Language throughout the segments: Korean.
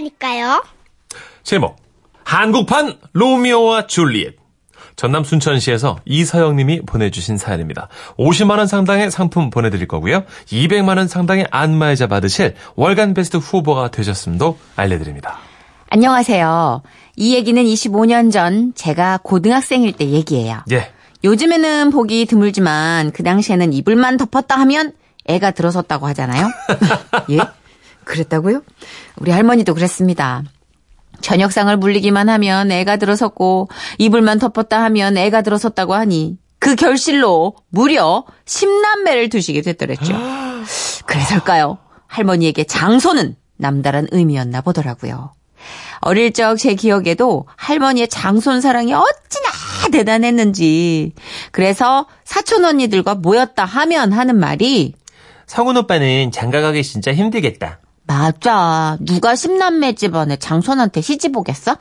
거라니까요. 제목 한국판 로미오와 줄리엣 전남 순천시에서 이서영 님이 보내주신 사연입니다. 50만 원 상당의 상품 보내드릴 거고요. 200만 원 상당의 안마의자 받으실 월간 베스트 후보가 되셨음도 알려드립니다. 안녕하세요. 이 얘기는 25년 전 제가 고등학생일 때 얘기예요. 예. 요즘에는 보기 드물지만 그 당시에는 이불만 덮었다 하면 애가 들어섰다고 하잖아요. 예? 그랬다고요? 우리 할머니도 그랬습니다. 저녁상을 물리기만 하면 애가 들어섰고 이불만 덮었다 하면 애가 들어섰다고 하니 그 결실로 무려 10남매를 두시게 됐더랬죠. 그래서일까요? 할머니에게 장소는 남다른 의미였나 보더라고요. 어릴 적 제 기억에도 할머니의 장손 사랑이 어찌나 대단했는지. 그래서 사촌 언니들과 모였다 하면 하는 말이 성훈 오빠는 장가 가기 진짜 힘들겠다. 맞아. 누가 십남매 집안에 장손한테 시집 오겠어?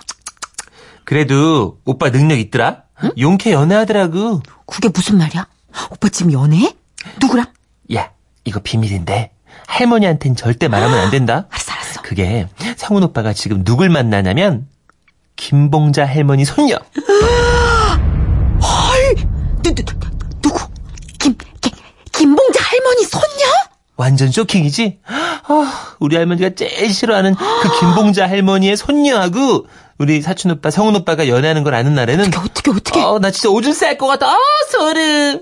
그래도 오빠 능력 있더라. 용케 연애하더라고. 그게 무슨 말이야? 오빠 지금 연애해? 누구랑? 야, 이거 비밀인데 할머니한텐 절대 말하면 안 된다. 알았어, 알았어. 그게 성훈 오빠가 지금 누굴 만나냐면 김봉자 할머니 손녀. 헐! 누, 누, 누, 누구? 김, 김, 김봉자 할머니 손녀? 완전 쇼킹이지? 아, 우리 할머니가 제일 싫어하는 그 김봉자 할머니의 손녀하고 우리 사촌 오빠 성훈 오빠가 연애하는 걸 아는 날에는 어떻게, 어떻게? 어, 나 진짜 오줌 쌀 것 같아. 아, 소름.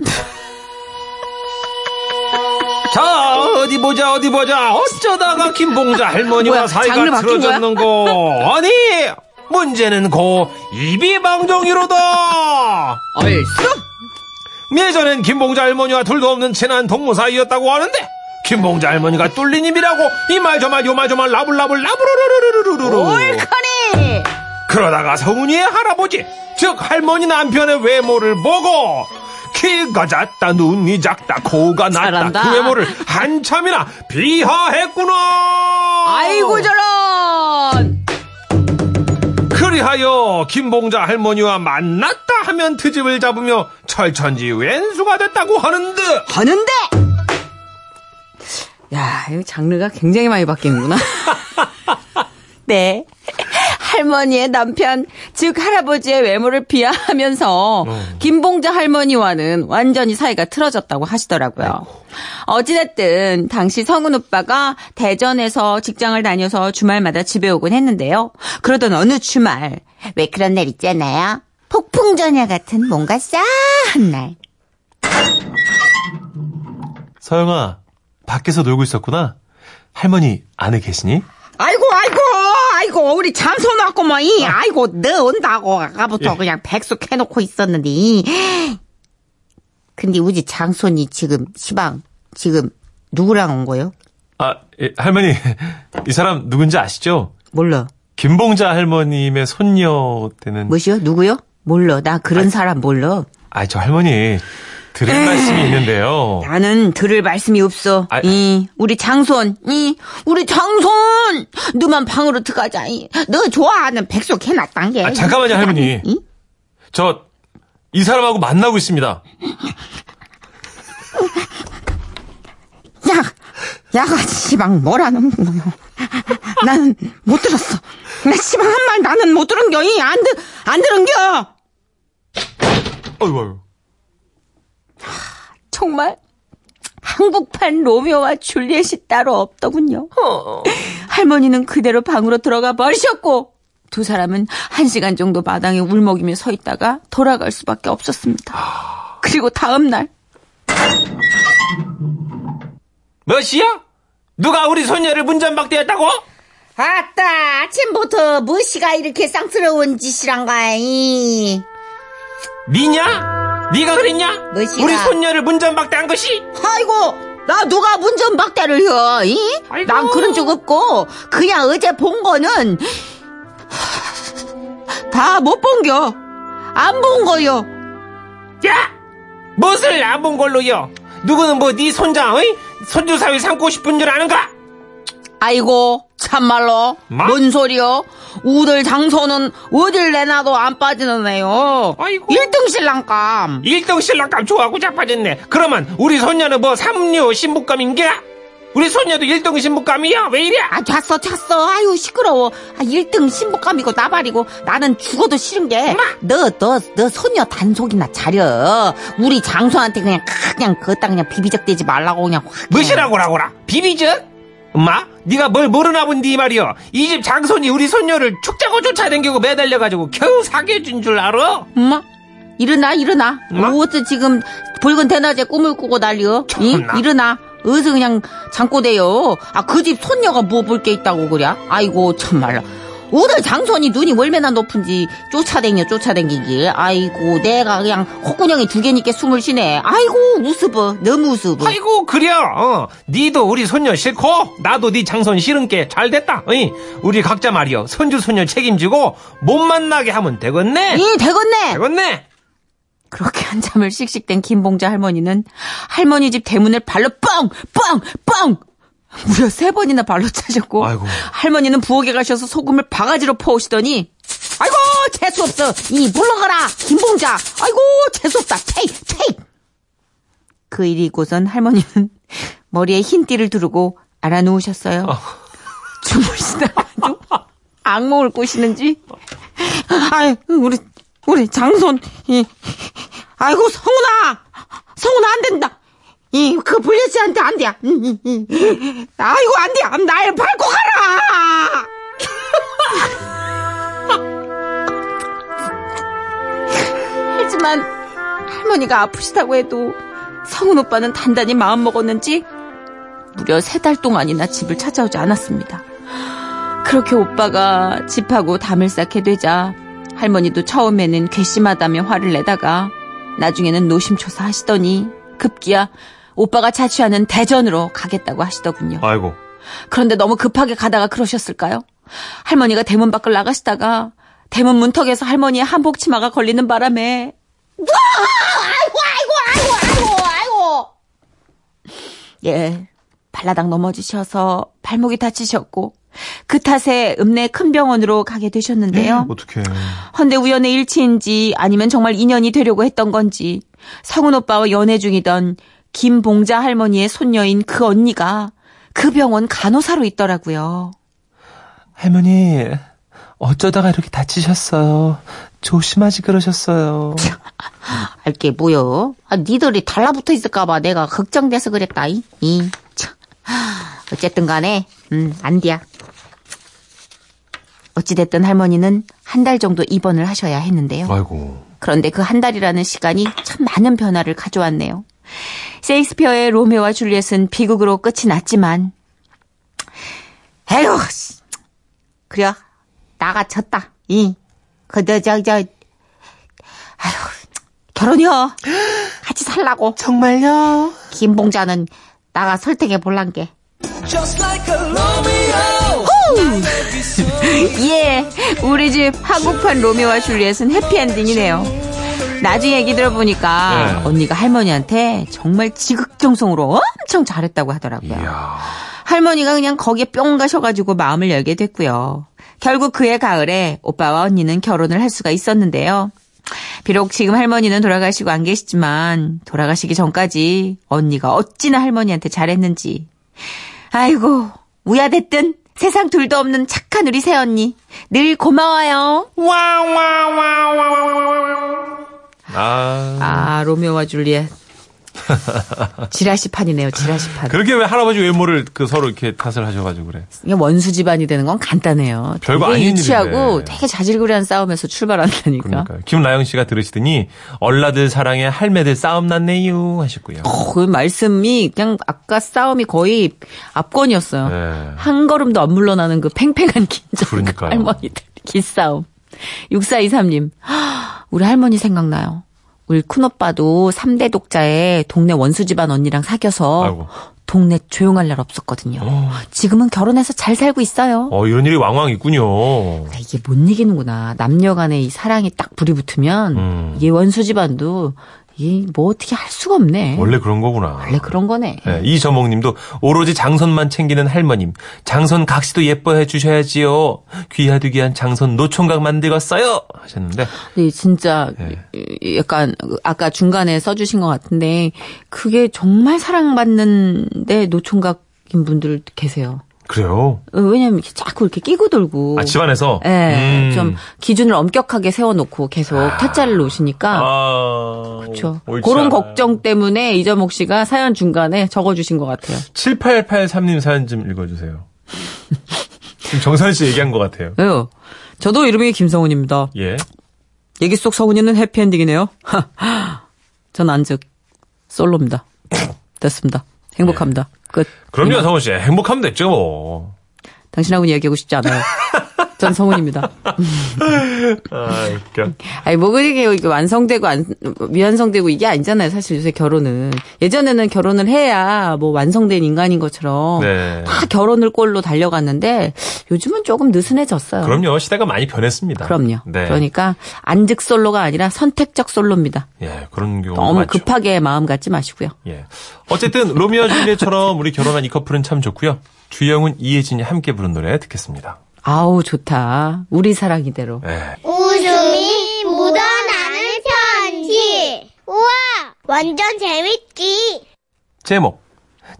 자, 어디 보자, 어디 보자. 어쩌다가 김봉자 할머니와 뭐야, 사이가 바뀐 거야? 틀어졌는고. 아니, 문제는 고 이비방정이로다. 얼쑤? 예전엔 김봉자 할머니와 둘도 없는 친한 동무 사이였다고 하는데 김봉자 할머니가 뚫린 입이라고 이 말 저말 요 말 저말 라블라블 라브르르르르르르 올커니! 그러다가 성훈이의 할아버지 즉 할머니 남편의 외모를 보고 키가 작다 눈이 작다 코가 낮다. 그 외모를 한참이나 비하했구나 아이고, 저런! 그리하여 김봉자 할머니와 만났다 하면 트집을 잡으며 철천지 왼수가 됐다고 하는데 하는데! 야, 이 장르가 굉장히 많이 바뀌는구나. 네. 할머니의 남편, 즉 할아버지의 외모를 비하하면서 김봉자 할머니와는 완전히 사이가 틀어졌다고 하시더라고요. 어찌됐든 당시 성은 오빠가 대전에서 직장을 다녀서 주말마다 집에 오곤 했는데요. 그러던 어느 주말 왜 그런 날 있잖아요. 폭풍전야 같은 뭔가 싸한 날. 서영아, 밖에서 놀고 있었구나. 할머니 안에 계시니? 아이고 아이고 아이고 우리 장손 왔구먼 이 아이고 너 온다고 아까부터 예. 그냥 백숙 해놓고 있었는데 이. 근데 우리 장손이 지금 시방 지금 누구랑 온 거요? 아, 예, 할머니, 이 사람 누군지 아시죠? 몰라 김봉자 할머님의 손녀 되는. 뭐시요? 누구요? 몰라 나 그런 사람 몰라 아, 저 할머니, 들을 말씀이 있는데요. 나는 들을 말씀이 없어 아, 이 우리 장손 이 우리 장손 너만 방으로 들어가자 이. 너 좋아하는 백숙 해놨단 게 아, 잠깐만요, 할머니. 이? 저, 이 사람하고 만나고 있습니다. 야, 야가 시방 뭐라는 거요? 나는 못 들었어. 나 시방 한 말 나는 못 들은 겨. 이안 들, 안 들은 겨. 어이구, 어이구. 정말 한국판 로미오와 줄리엣이 따로 없더군요. 할머니는 그대로 방으로 들어가 버리셨고 두 사람은 한 시간 정도 마당에 울먹이며 서 있다가 돌아갈 수밖에 없었습니다. 그리고 다음 날 몇시야? 누가 우리 손녀를 문전박대했다고? 아따, 아침부터 무시가 이렇게 쌍스러운 짓이란가, 이. 니냐? 니가 그랬냐? 뭐시가? 우리 손녀를 문전박대 한 것이? 아이고, 나 누가 문전박대를 해, 이? 아이고. 난 그런 적 없고, 그냥 어제 본 거는, 다 못 본겨. 안 본 거요. 야! 무엇을 안 본 걸로요? 누구는 뭐 네 손자, 어이? 손주 사위 삼고 싶은 줄 아는가? 아이고, 참말로. 마? 뭔 소리요? 우들 장소는 어딜 내놔도 안 빠지는 애요. 아이고. 1등 신랑감. 일등 신랑감 좋아하고 자빠졌네. 그러면 우리 손녀는 뭐 삼류 신부감인가? 우리 손녀도 1등 신부감이야. 왜 이래? 아, 됐어, 됐어. 아유, 시끄러워. 아, 1등 신부감이고 나발이고 나는 죽어도 싫은 게. 너, 너, 너 손녀 단속이나 차려. 우리 장소한테 그냥, 그냥, 그따 그냥 비비적 대지 말라고 그냥 확. 무시라고라고라. 비비적? 엄마, 네가 뭘 모르나 본디 말이여. 이 집 장손이 우리 손녀를 축자고 쫓아댕기고 매달려가지고 겨우 사귀어준 줄 알아? 엄마, 일어나, 일어나. 엄마? 어째 지금 붉은 대낮에 꿈을 꾸고 난리여? 이? 참나. 일어나. 어서 그냥 잠꼬대요. 아, 그 집 손녀가 뭐 볼 게 있다고 그래? 아이고, 참말로. 오늘 장손이 눈이 얼마나 높은지 쫓아댕겨 쫓아댕기기. 아이고, 내가 그냥 콧구녕에 두 개니까 숨을 쉬네. 아이고, 우스버. 너무 우스버. 아이고 그래. 어, 니도 우리 손녀 싫고 나도 네 장손 싫은 게 잘 됐다. 어이, 우리 각자 말이여 손주 손녀 책임지고 못 만나게 하면 되겠네. 이, 되겠네. 되겠네. 그렇게 한참을 씩씩댄 김봉자 할머니는 할머니 집 대문을 발로 뻥! 뻥! 뻥! 무려 세 번이나 발로 차셨고 아이고. 할머니는 부엌에 가셔서 소금을 바가지로 퍼오시더니 아이고, 재수 없어. 이, 물러가라. 김봉자. 아이고, 재수 없다. 테이, 테이. 그 일이고선 할머니는 머리에 흰 띠를 두르고 알아누우셨어요. 주무시다가도 악몽을 꾸시는지 아이, 우리, 우리 장손, 이, 아이고, 성훈아! 성훈아, 안 된다! 이, 그 불려씨한테 안 돼! 이, 이, 이. 아이고, 안 돼! 날 밟고 가라! 하지만 할머니가 아프시다고 해도 성훈 오빠는 단단히 마음 먹었는지 무려 세 달 동안이나 집을 찾아오지 않았습니다. 그렇게 오빠가 집하고 담을 쌓게 되자 할머니도 처음에는 괘씸하다며 화를 내다가 나중에는 노심초사 하시더니 급기야 오빠가 자취하는 대전으로 가겠다고 하시더군요. 아이고. 그런데 너무 급하게 가다가 그러셨을까요? 할머니가 대문 밖을 나가시다가 대문 문턱에서 할머니의 한복 치마가 걸리는 바람에 아이고, 아이고, 아이고, 아이고, 아이고! 예 발라당 넘어지셔서 발목이 다치셨고 그 탓에 읍내 큰 병원으로 가게 되셨는데요. 어떡해. 헌데 우연의 일치인지 아니면 정말 인연이 되려고 했던 건지 성훈 오빠와 연애 중이던 김봉자 할머니의 손녀인 그 언니가 그 병원 간호사로 있더라고요. 할머니, 어쩌다가 이렇게 다치셨어요. 조심하지 그러셨어요. 할게 뭐여? 아, 니들이 달라붙어 있을까봐 내가 걱정돼서 그랬다, 이. 이. 참. 어쨌든 간에, 음, 안 돼야. 어찌됐든 할머니는 한 달 정도 입원을 하셔야 했는데요. 아이고. 그런데 그 한 달이라는 시간이 참 많은 변화를 가져왔네요. 세익스피어의 로메오와 줄리엣은 비극으로 끝이 났지만 에휴, 씨. 그래, 나가 졌다, 이. 그저, 저, 저, 아휴, 결혼이요. 같이 살라고. 정말요? 김봉자는 나가 설득해 볼란 게. 예, 우리 집 한국판 로미오와 줄리엣은 해피엔딩이네요. 나중에 얘기 들어보니까 네. 언니가 할머니한테 정말 지극정성으로 엄청 잘했다고 하더라고요. 이야. 할머니가 그냥 거기에 뿅 가셔가지고 마음을 열게 됐고요. 결국 그해 가을에 오빠와 언니는 결혼을 할 수가 있었는데요. 비록 지금 할머니는 돌아가시고 안 계시지만 돌아가시기 전까지 언니가 어찌나 할머니한테 잘했는지. 아이고 우야됐든 세상 둘도 없는 착한 우리 새언니 늘 고마워요. 아. 아 로미오와 줄리엣. 지라시판이네요 지라시판. 그렇게 왜 할아버지 외모를 그 서로 이렇게 탓을 하셔가지고 그래. 원수 집안이 되는 건 간단해요. 별거 아닌 유치하고 일인데. 되게 자질구레한 싸움에서 출발한다니까. 그러니까 김나영 씨가 들으시더니 얼라들 사랑에 할매들 싸움 났네요 하셨고요. 어, 그 말씀이 그냥 아까 싸움이 거의 압권이었어요. 네. 한 걸음도 안 물러나는 그 팽팽한 긴장. 그러니까요. 할머니들 기싸움. 6423님. 우리 할머니 생각나요. 우리 큰 오빠도 3대 독자에 동네 원수 집안 언니랑 사귀어서 아이고. 동네 조용할 날 없었거든요. 지금은 결혼해서 잘 살고 있어요. 어 이런 일이 왕왕 있군요. 아, 이게 못 이기는구나. 남녀 간의 이 사랑이 딱 불이 붙으면 음. 이게 원수 집안도 이게 뭐 어떻게 할 수가 없네. 원래 그런 거구나. 원래 그런 거네. 네, 이저몽 님도 오로지 장선만 챙기는 할머님. 장선 각시도 예뻐해 주셔야지요. 귀하디 귀한 장선 노총각 만들었어요. 하셨는데 근데 진짜 네. 약간 아까 중간에 써주신 것 같은데 그게 정말 사랑받는데 노총각 분들 계세요. 그래요? 어, 왜냐면 이렇게 자꾸 이렇게 끼고 돌고. 아, 집안에서? 예, 음. 좀 기준을 엄격하게 세워놓고 계속 타짜를 놓으시니까. 아. 그렇죠. 옳지 그런. 걱정 때문에 이재목 씨가 사연 중간에 적어주신 것 같아요. 7883님 사연 좀 읽어주세요. 지금 정선 씨 얘기한 것 같아요. 왜요? 저도 이름이 김성훈입니다. 예. 얘기 속 성훈이는 해피엔딩이네요. 전 안즉 솔로입니다. 됐습니다. 행복합니다. 끝. 그럼요, 성훈 씨. 행복하면 됐죠, 뭐. 당신하고는 얘기하고 싶지 않아요. 전 성훈입니다. 아, 웃겨. 아니, 뭐, 그게 이게 완성되고, 안, 미완성되고 이게 아니잖아요. 사실 요새 결혼은. 예전에는 결혼을 해야 뭐 완성된 인간인 것처럼. 네. 다 결혼을 꼴로 달려갔는데, 요즘은 조금 느슨해졌어요. 그럼요, 시대가 많이 변했습니다. 그럼요. 네. 그러니까, 안직 솔로가 아니라 선택적 솔로입니다. 예, 그런 경우 너무 많죠. 급하게 마음 갖지 마시고요. 예. 어쨌든 로미오와 줄리엣처럼 우리 결혼한 이 커플은 참 좋고요. 주영은 이혜진이 함께 부른 노래 듣겠습니다. 아우, 좋다. 우리 사랑 이대로. 예. 웃음이 묻어나는 편지. 우와, 완전 재밌지. 제목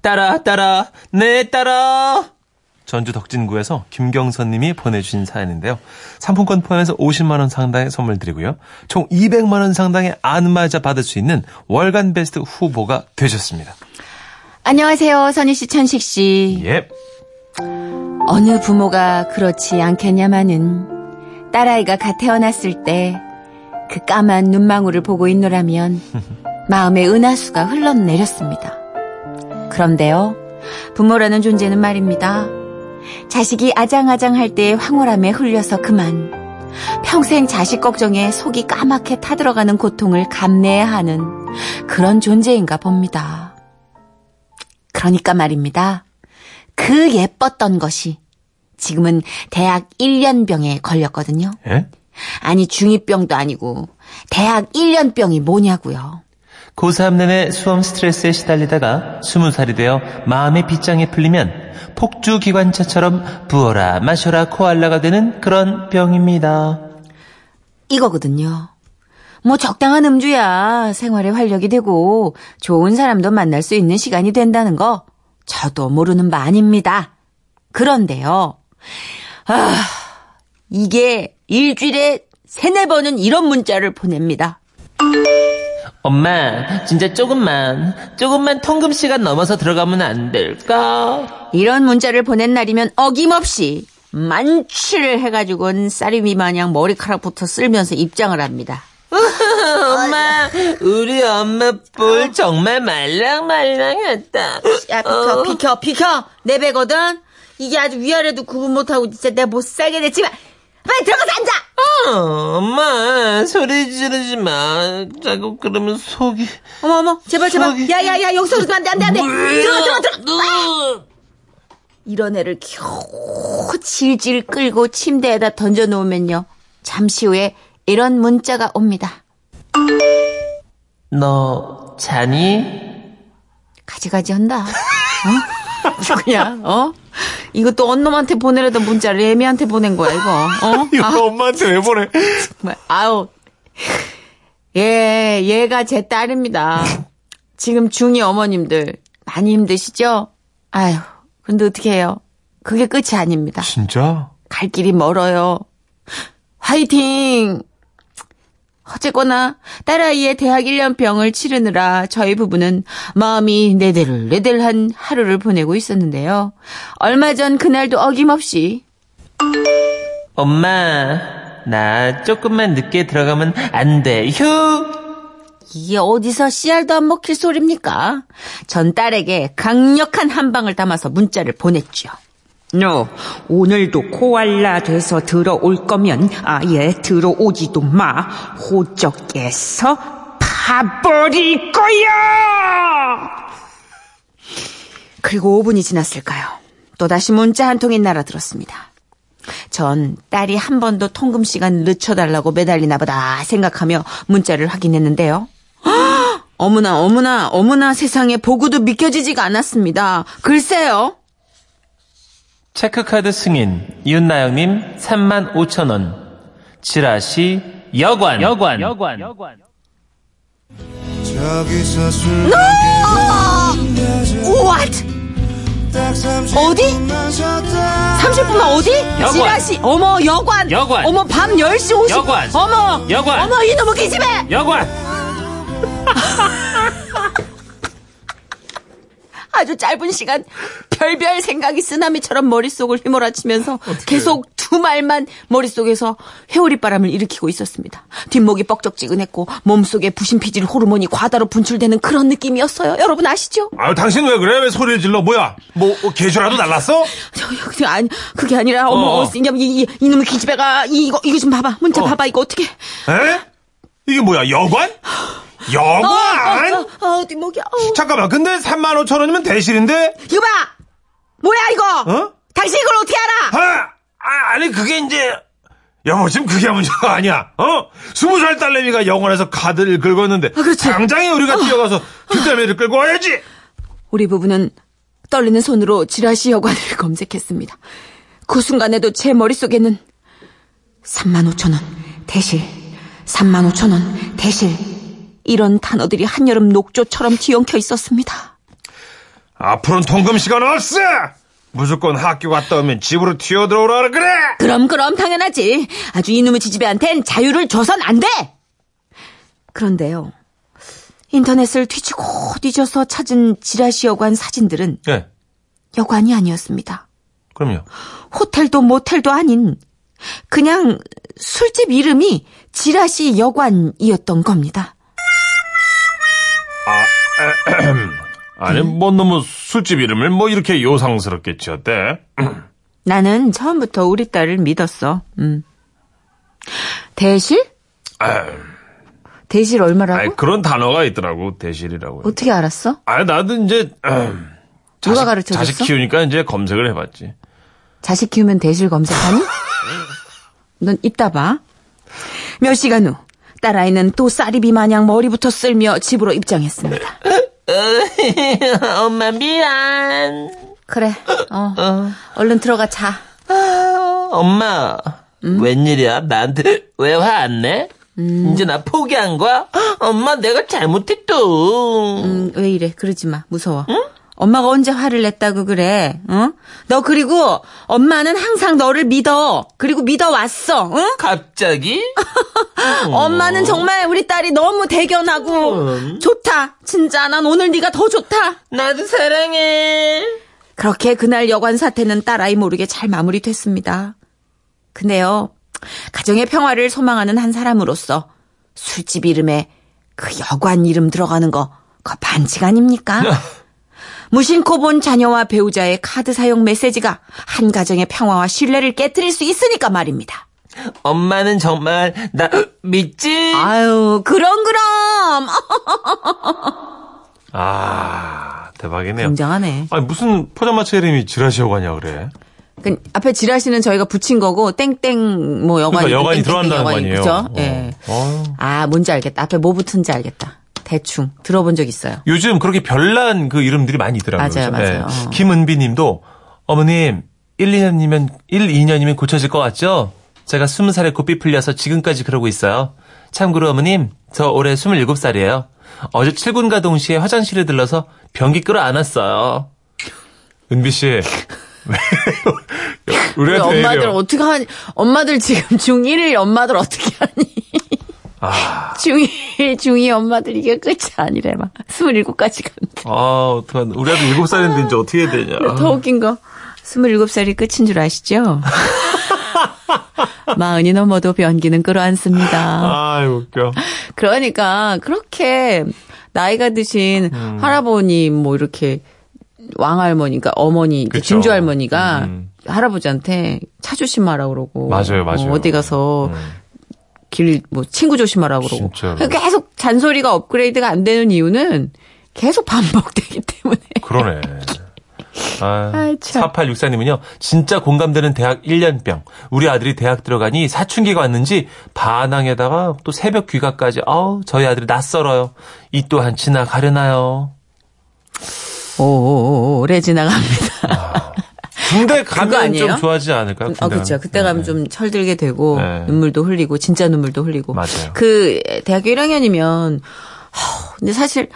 따라 따라 내 따라 전주 덕진구에서 김경선 님이 보내주신 사연인데요. 상품권 포함해서 50만 원 상당의 선물 드리고요. 총 200만 원 상당의 안마자 받을 수 있는 월간 베스트 후보가 되셨습니다. 안녕하세요, 선희 씨, 천식 씨. 예. 어느 부모가 그렇지 않겠냐마는 딸아이가 갓 태어났을 때 그 까만 눈망울을 보고 있노라면 마음의 은하수가 흘러내렸습니다. 그런데요, 부모라는 존재는 말입니다. 자식이 아장아장할 때의 황홀함에 흘려서 그만 평생 자식 걱정에 속이 까맣게 타들어가는 고통을 감내해야 하는 그런 존재인가 봅니다. 그러니까 말입니다. 그 예뻤던 것이 지금은 대학 1년병에 걸렸거든요. 예? 아니 중2병도 아니고 대학 1년병이 뭐냐고요. 고3 내내 수험 스트레스에 시달리다가 20살이 되어 마음의 빗장에 풀리면 폭주 기관차처럼 부어라 마셔라 코알라가 되는 그런 병입니다. 이거거든요. 뭐 적당한 음주야 생활에 활력이 되고 좋은 사람도 만날 수 있는 시간이 된다는 거 저도 모르는 바 아닙니다. 그런데요. 아, 이게 일주일에 세네 번은 이런 문자를 보냅니다. 엄마, 진짜 조금만, 조금만 통금 시간 넘어서 들어가면 안 될까? 이런 문자를 보낸 날이면 어김없이 만취를 해가지고는 쌀이 미 마냥 머리카락부터 쓸면서 입장을 합니다. 엄마, 우리 엄마 볼 정말 말랑말랑했다. 야 비켜 비켜 비켜. 내 배거든? 이게 아주 위아래도 구분 못하고 진짜 내가 못 살게 됐지만 빨리 들어가서 앉아! 어, 엄마, 소리 지르지 마. 자꾸 그러면 속이. 어머 어머 제발 제발. 야야야 여기서 그러면 안돼 안돼 안돼. 들어가 들어가 들어가 들어가. 이런 애를 겨우 질질 끌고 침대에다 던져놓으면요. 잠시 후에 이런 문자가 옵니다 너 자니? 가지가지 한다 어? 그냥 어 이것도 언놈한테 보내려던 문자를 애미한테 보낸 거야 이거 어 이거 엄마한테 왜 보내? 정말 아우 예 얘가 제 딸입니다. 지금 중이 어머님들 많이 힘드시죠? 아유 근데 어떻게 해요? 그게 끝이 아닙니다. 진짜? 갈 길이 멀어요. 화이팅! 어쨌거나 딸아이의 대학 1년 병을 치르느라 저희 부부는 마음이 네들네들한 하루를 보내고 있었는데요. 얼마 전 그날도 어김없이 엄마, 나 조금만 늦게 들어가면 안 돼. 휴! 이게 어디서 씨알도 안 먹힐 소리입니까? 전 딸에게 강력한 한 방을 담아서 문자를 보냈죠. 너 오늘도 코알라 돼서 들어올 거면 아예 들어오지도 마. 호적에서 파버릴 거야. 그리고 5분이 지났을까요? 또다시 문자 한 통이 날아들었습니다. 전 딸이 한번더 통금 시간 늦춰달라고 매달리나 보다 생각하며 문자를 확인했는데요. 헉! 어머나 어머나 어머나 세상에 보고도 믿겨지지가 않았습니다. 글쎄요. 체크카드 승인, 이웃나영님 3만 5천 원. 지라시, 여관. 여관. 여관. 저기서 술 What? 어디? 30분만 어디? 여관. 지라시. 어머, 여관. 여관. 어머, 밤 10시 50분. 여관. 어머. 여관. 어머, 이놈의 기집애. 여관! 아주 짧은 시간 별별 생각이 쓰나미처럼 머릿속을 휘몰아치면서 계속 두 말만 머릿속에서 회오리 바람을 일으키고 있었습니다. 뒷목이 뻑적지근했고 몸속에 부신피질 호르몬이 과다로 분출되는 그런 느낌이었어요. 여러분 아시죠? 아유, 당신 왜 그래? 왜 소리를 질러? 뭐야? 뭐, 어, 개주라도 날랐어? 저, 그게 아니, 그게 아니라, 어머, 어. 어. 이, 이, 이 놈의 기집애가, 이, 이거, 이거 좀 봐봐. 문자 어. 봐봐. 이거 어떻게. 에? 이게 뭐야? 여관? 여관? 어, 어, 뒷목이, 어. 잠깐만, 근데 3만 5천 원이면 대실인데? 이거 봐! 뭐야, 이거! 어? 당신 이걸 어떻게 알아? 아, 아, 아 니, 그게 이제, 여보, 지금 그게 문제가 아니야. 어? 스무 살 딸내미가 영원에서 카드를 긁었는데. 아, 그렇지. 당장에 우리가 뛰어가서 뒷딸내미를 끌고 와야지. 우리 부부는 떨리는 손으로 지라시 여관을 검색했습니다. 그 순간에도 제 머릿속에는 3만 5천 원 대실, 3만 5천 원 대실 이런 단어들이 한여름 녹조처럼 뒤엉켜 있었습니다. 앞으로는 통금 시간 없어! 무조건 학교 갔다 오면 집으로 튀어들어오라 그래! 그럼 그럼 당연하지. 아주 이놈의 지지배한텐 자유를 줘선 안 돼. 그런데요. 인터넷을 뒤지고 뒤져서 찾은 지라시 여관 사진들은 예, 여관이 아니었습니다. 그럼요. 호텔도 모텔도 아닌 그냥 술집 이름이 지라시 여관이었던 겁니다. 아 니, 뭐 너무 술집 이름을 뭐 이렇게 요상스럽게 지었대? 나는 처음부터 우리 딸을 믿었어. 음. 대실? 대실 얼마라고? 아니, 그런 단어가 있더라고, 대실이라고. 어떻게 알았어? 아니, 나도 이제, 음, 누가 자식- 가르쳐 줬어? 자식 키우니까 이제 검색을 해봤지. 자식 키우면 대실 검색하니? 넌 이따 봐. 몇 시간 후 딸아이는 또 쌀이비 마냥 머리부터 쓸며 집으로 입장했습니다. 엄마 미안. 그래, 어, 얼른 들어가 자. 아, 엄마, 웬일이야? 나한테 왜 화 안 내? 이제 나 포기한 거야? 엄마, 내가 잘못했어. 음, 왜 이래? 그러지 마. 무서워. 엄마가 언제 화를 냈다고 그래? 어? 너 그리고 엄마는 항상 너를 믿어. 그리고 믿어 왔어. 응? 갑자기? 엄마는 정말 우리 딸이 너무 대견하고 좋다. 진짜 난 오늘 네가 더 좋다. 나도 사랑해. 그렇게 그날 여관 사태는 딸아이 모르게 잘 마무리됐습니다. 근데요, 가정의 평화를 소망하는 한 사람으로서 술집 이름에 그 여관 이름 들어가는 거, 그거 반칙 아닙니까? 무심코 본 자녀와 배우자의 카드 사용 메시지가 한 가정의 평화와 신뢰를 깨뜨릴 수 있으니까 말입니다. 엄마는 정말 나 믿지? 아유, 그럼, 그럼! 아, 대박이네요. 굉장하네. 아니, 무슨 포장마차 이름이 지라시여관이야, 그래? 그 앞에 지라시는 저희가 붙인 거고, 땡땡, 뭐, 여관이. 그러니까 여관이 들어간다는 거 아니에요? 그죠? 어. 예. 어. 아, 뭔지 알겠다. 앞에 뭐 붙은지 알겠다. 대충. 들어본 적 있어요. 요즘 그렇게 별난 그 이름들이 많이 있더라고요. 맞아요? 맞아요. 어. 김은비 님도, 어머님, 1, 2년이면, 1, 2년이면 고쳐질 것 같죠? 제가 20살에 고삐 풀려서 지금까지 그러고 있어요. 참고로 어머님, 저 올해 27살이에요. 어제 출근과 동시에 화장실에 들러서 변기 끌어 안았어요. 은비 씨, 왜, 우리 엄마들? 어떻게 하니? 엄마들 지금 중1 엄마들 어떻게 하니? 아, 중1, 중2 엄마들 이게 끝이 아니래, 막. 27까지 간다. 아, 어떡하나. 우리 아들 7살인데 이제 어떻게 해야 되냐. 더 웃긴 거. 27살이 끝인 줄 아시죠? 마흔이 넘어도 변기는 끌어안습니다. 아이, 웃겨. 그러니까 그렇게 나이가 드신 음. 할아버님 뭐 이렇게 왕할머니가 어머니 그쵸. 진주 할머니가 음. 할아버지한테 차 조심하라 그러고 맞아요, 맞아요. 어, 디 가서 음. 길 뭐 친구 조심하라 그러고 진짜로. 계속 잔소리가 업그레이드가 안 되는 이유는 계속 반복되기 때문에 그러네. 아, 아이, 참. 4864님은요, 진짜 공감되는 대학 1년병. 우리 아들이 대학 들어가니 사춘기가 왔는지 반항에다가 또 새벽 귀가까지, 아우, 저희 아들이 낯설어요. 이 또한 지나가려나요? 오래 지나갑니다. 군대 그거 가면? 좀 좋아지지 않을까요? 아, 그렇죠. 그때 가면 좀 철들게 되고 네. 눈물도 흘리고 진짜 눈물도 흘리고. 맞아요. 그 대학교 1학년이면 근데 사실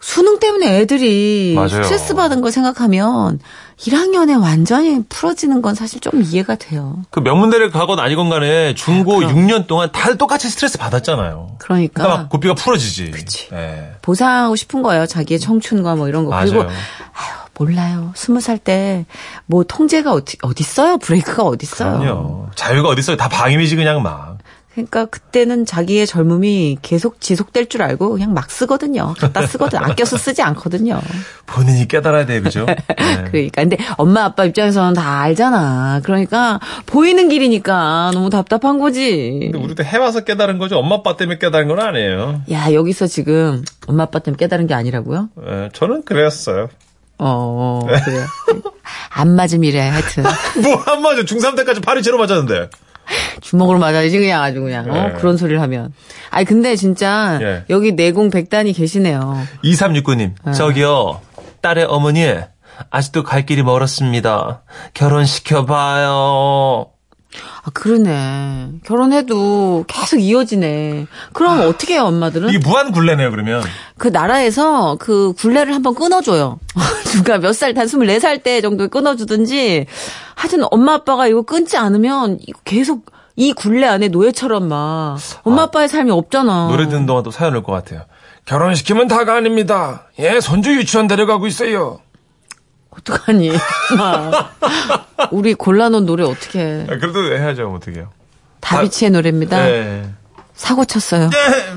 수능 때문에 애들이 맞아요. 스트레스 받은 걸 생각하면 1학년에 완전히 풀어지는 건 사실 좀 이해가 돼요. 그 명문대를 가건 아니건 간에 중고 아, 그럼. 6년 동안 다들 똑같이 스트레스 받았잖아요. 그러니까 그러니까 막 고삐가 풀어지지. 그치. 예. 보상하고 싶은 거예요. 자기의 청춘과 뭐 이런 거. 맞아요. 그리고 아유, 몰라요. 스무 살 때 뭐 통제가 어디 어딨어요? 브레이크가 어딨어요? 그럼요. 자유가 어딨어요. 다 방임이지 그냥 막. 그러니까 그때는 자기의 젊음이 계속 지속될 줄 알고 그냥 막 쓰거든요. 갖다 쓰거든. 아껴서 쓰지 않거든요. 본인이 깨달아야 돼, 그죠? 네. 그러니까 근데 엄마 아빠 입장에서는 다 알잖아. 그러니까 보이는 길이니까 너무 답답한 거지. 근데 우리도 해와서 깨달은 거죠. 엄마 아빠 때문에 깨달은 건 아니에요. 야 여기서 지금 엄마 아빠 때문에 깨달은 게 아니라고요? 예, 저는 그랬어요. 어 그래요. 안 맞음이래 하여튼 뭐한 맞아. 중3 때까지 팔이 제로 맞았는데. 주먹으로 맞아야지 그냥 아주 그냥 어? 예. 그런 소리를 하면. 아니 근데 진짜 예. 여기 내공 백단이 계시네요. 2369님, 저기요, 딸의 어머니, 아직도 갈 길이 멀었습니다. 결혼시켜봐요. 아 그러네. 결혼해도 계속 이어지네. 그럼 어떻게 해요 엄마들은? 이게 무한 굴레네요, 그러면. 그 나라에서 그 굴레를 한번 끊어줘요. 그러니까 몇 살, 단 24살 때 정도에 끊어주든지. 하여튼 엄마 아빠가 이거 끊지 않으면 계속 이 굴레 안에 노예처럼 막 엄마 아, 아빠의 삶이 없잖아. 노래 듣는 동안 또 사연 올 것 같아요. 결혼시키면 다가 아닙니다. 예, 손주 유치원 데려가고 있어요. 어떡하니. 막. 우리 골라놓은 노래 어떻게 해. 아, 그래도 해야죠, 어떡해요. 다비치의 노래입니다. 네. 사고 쳤어요. 예.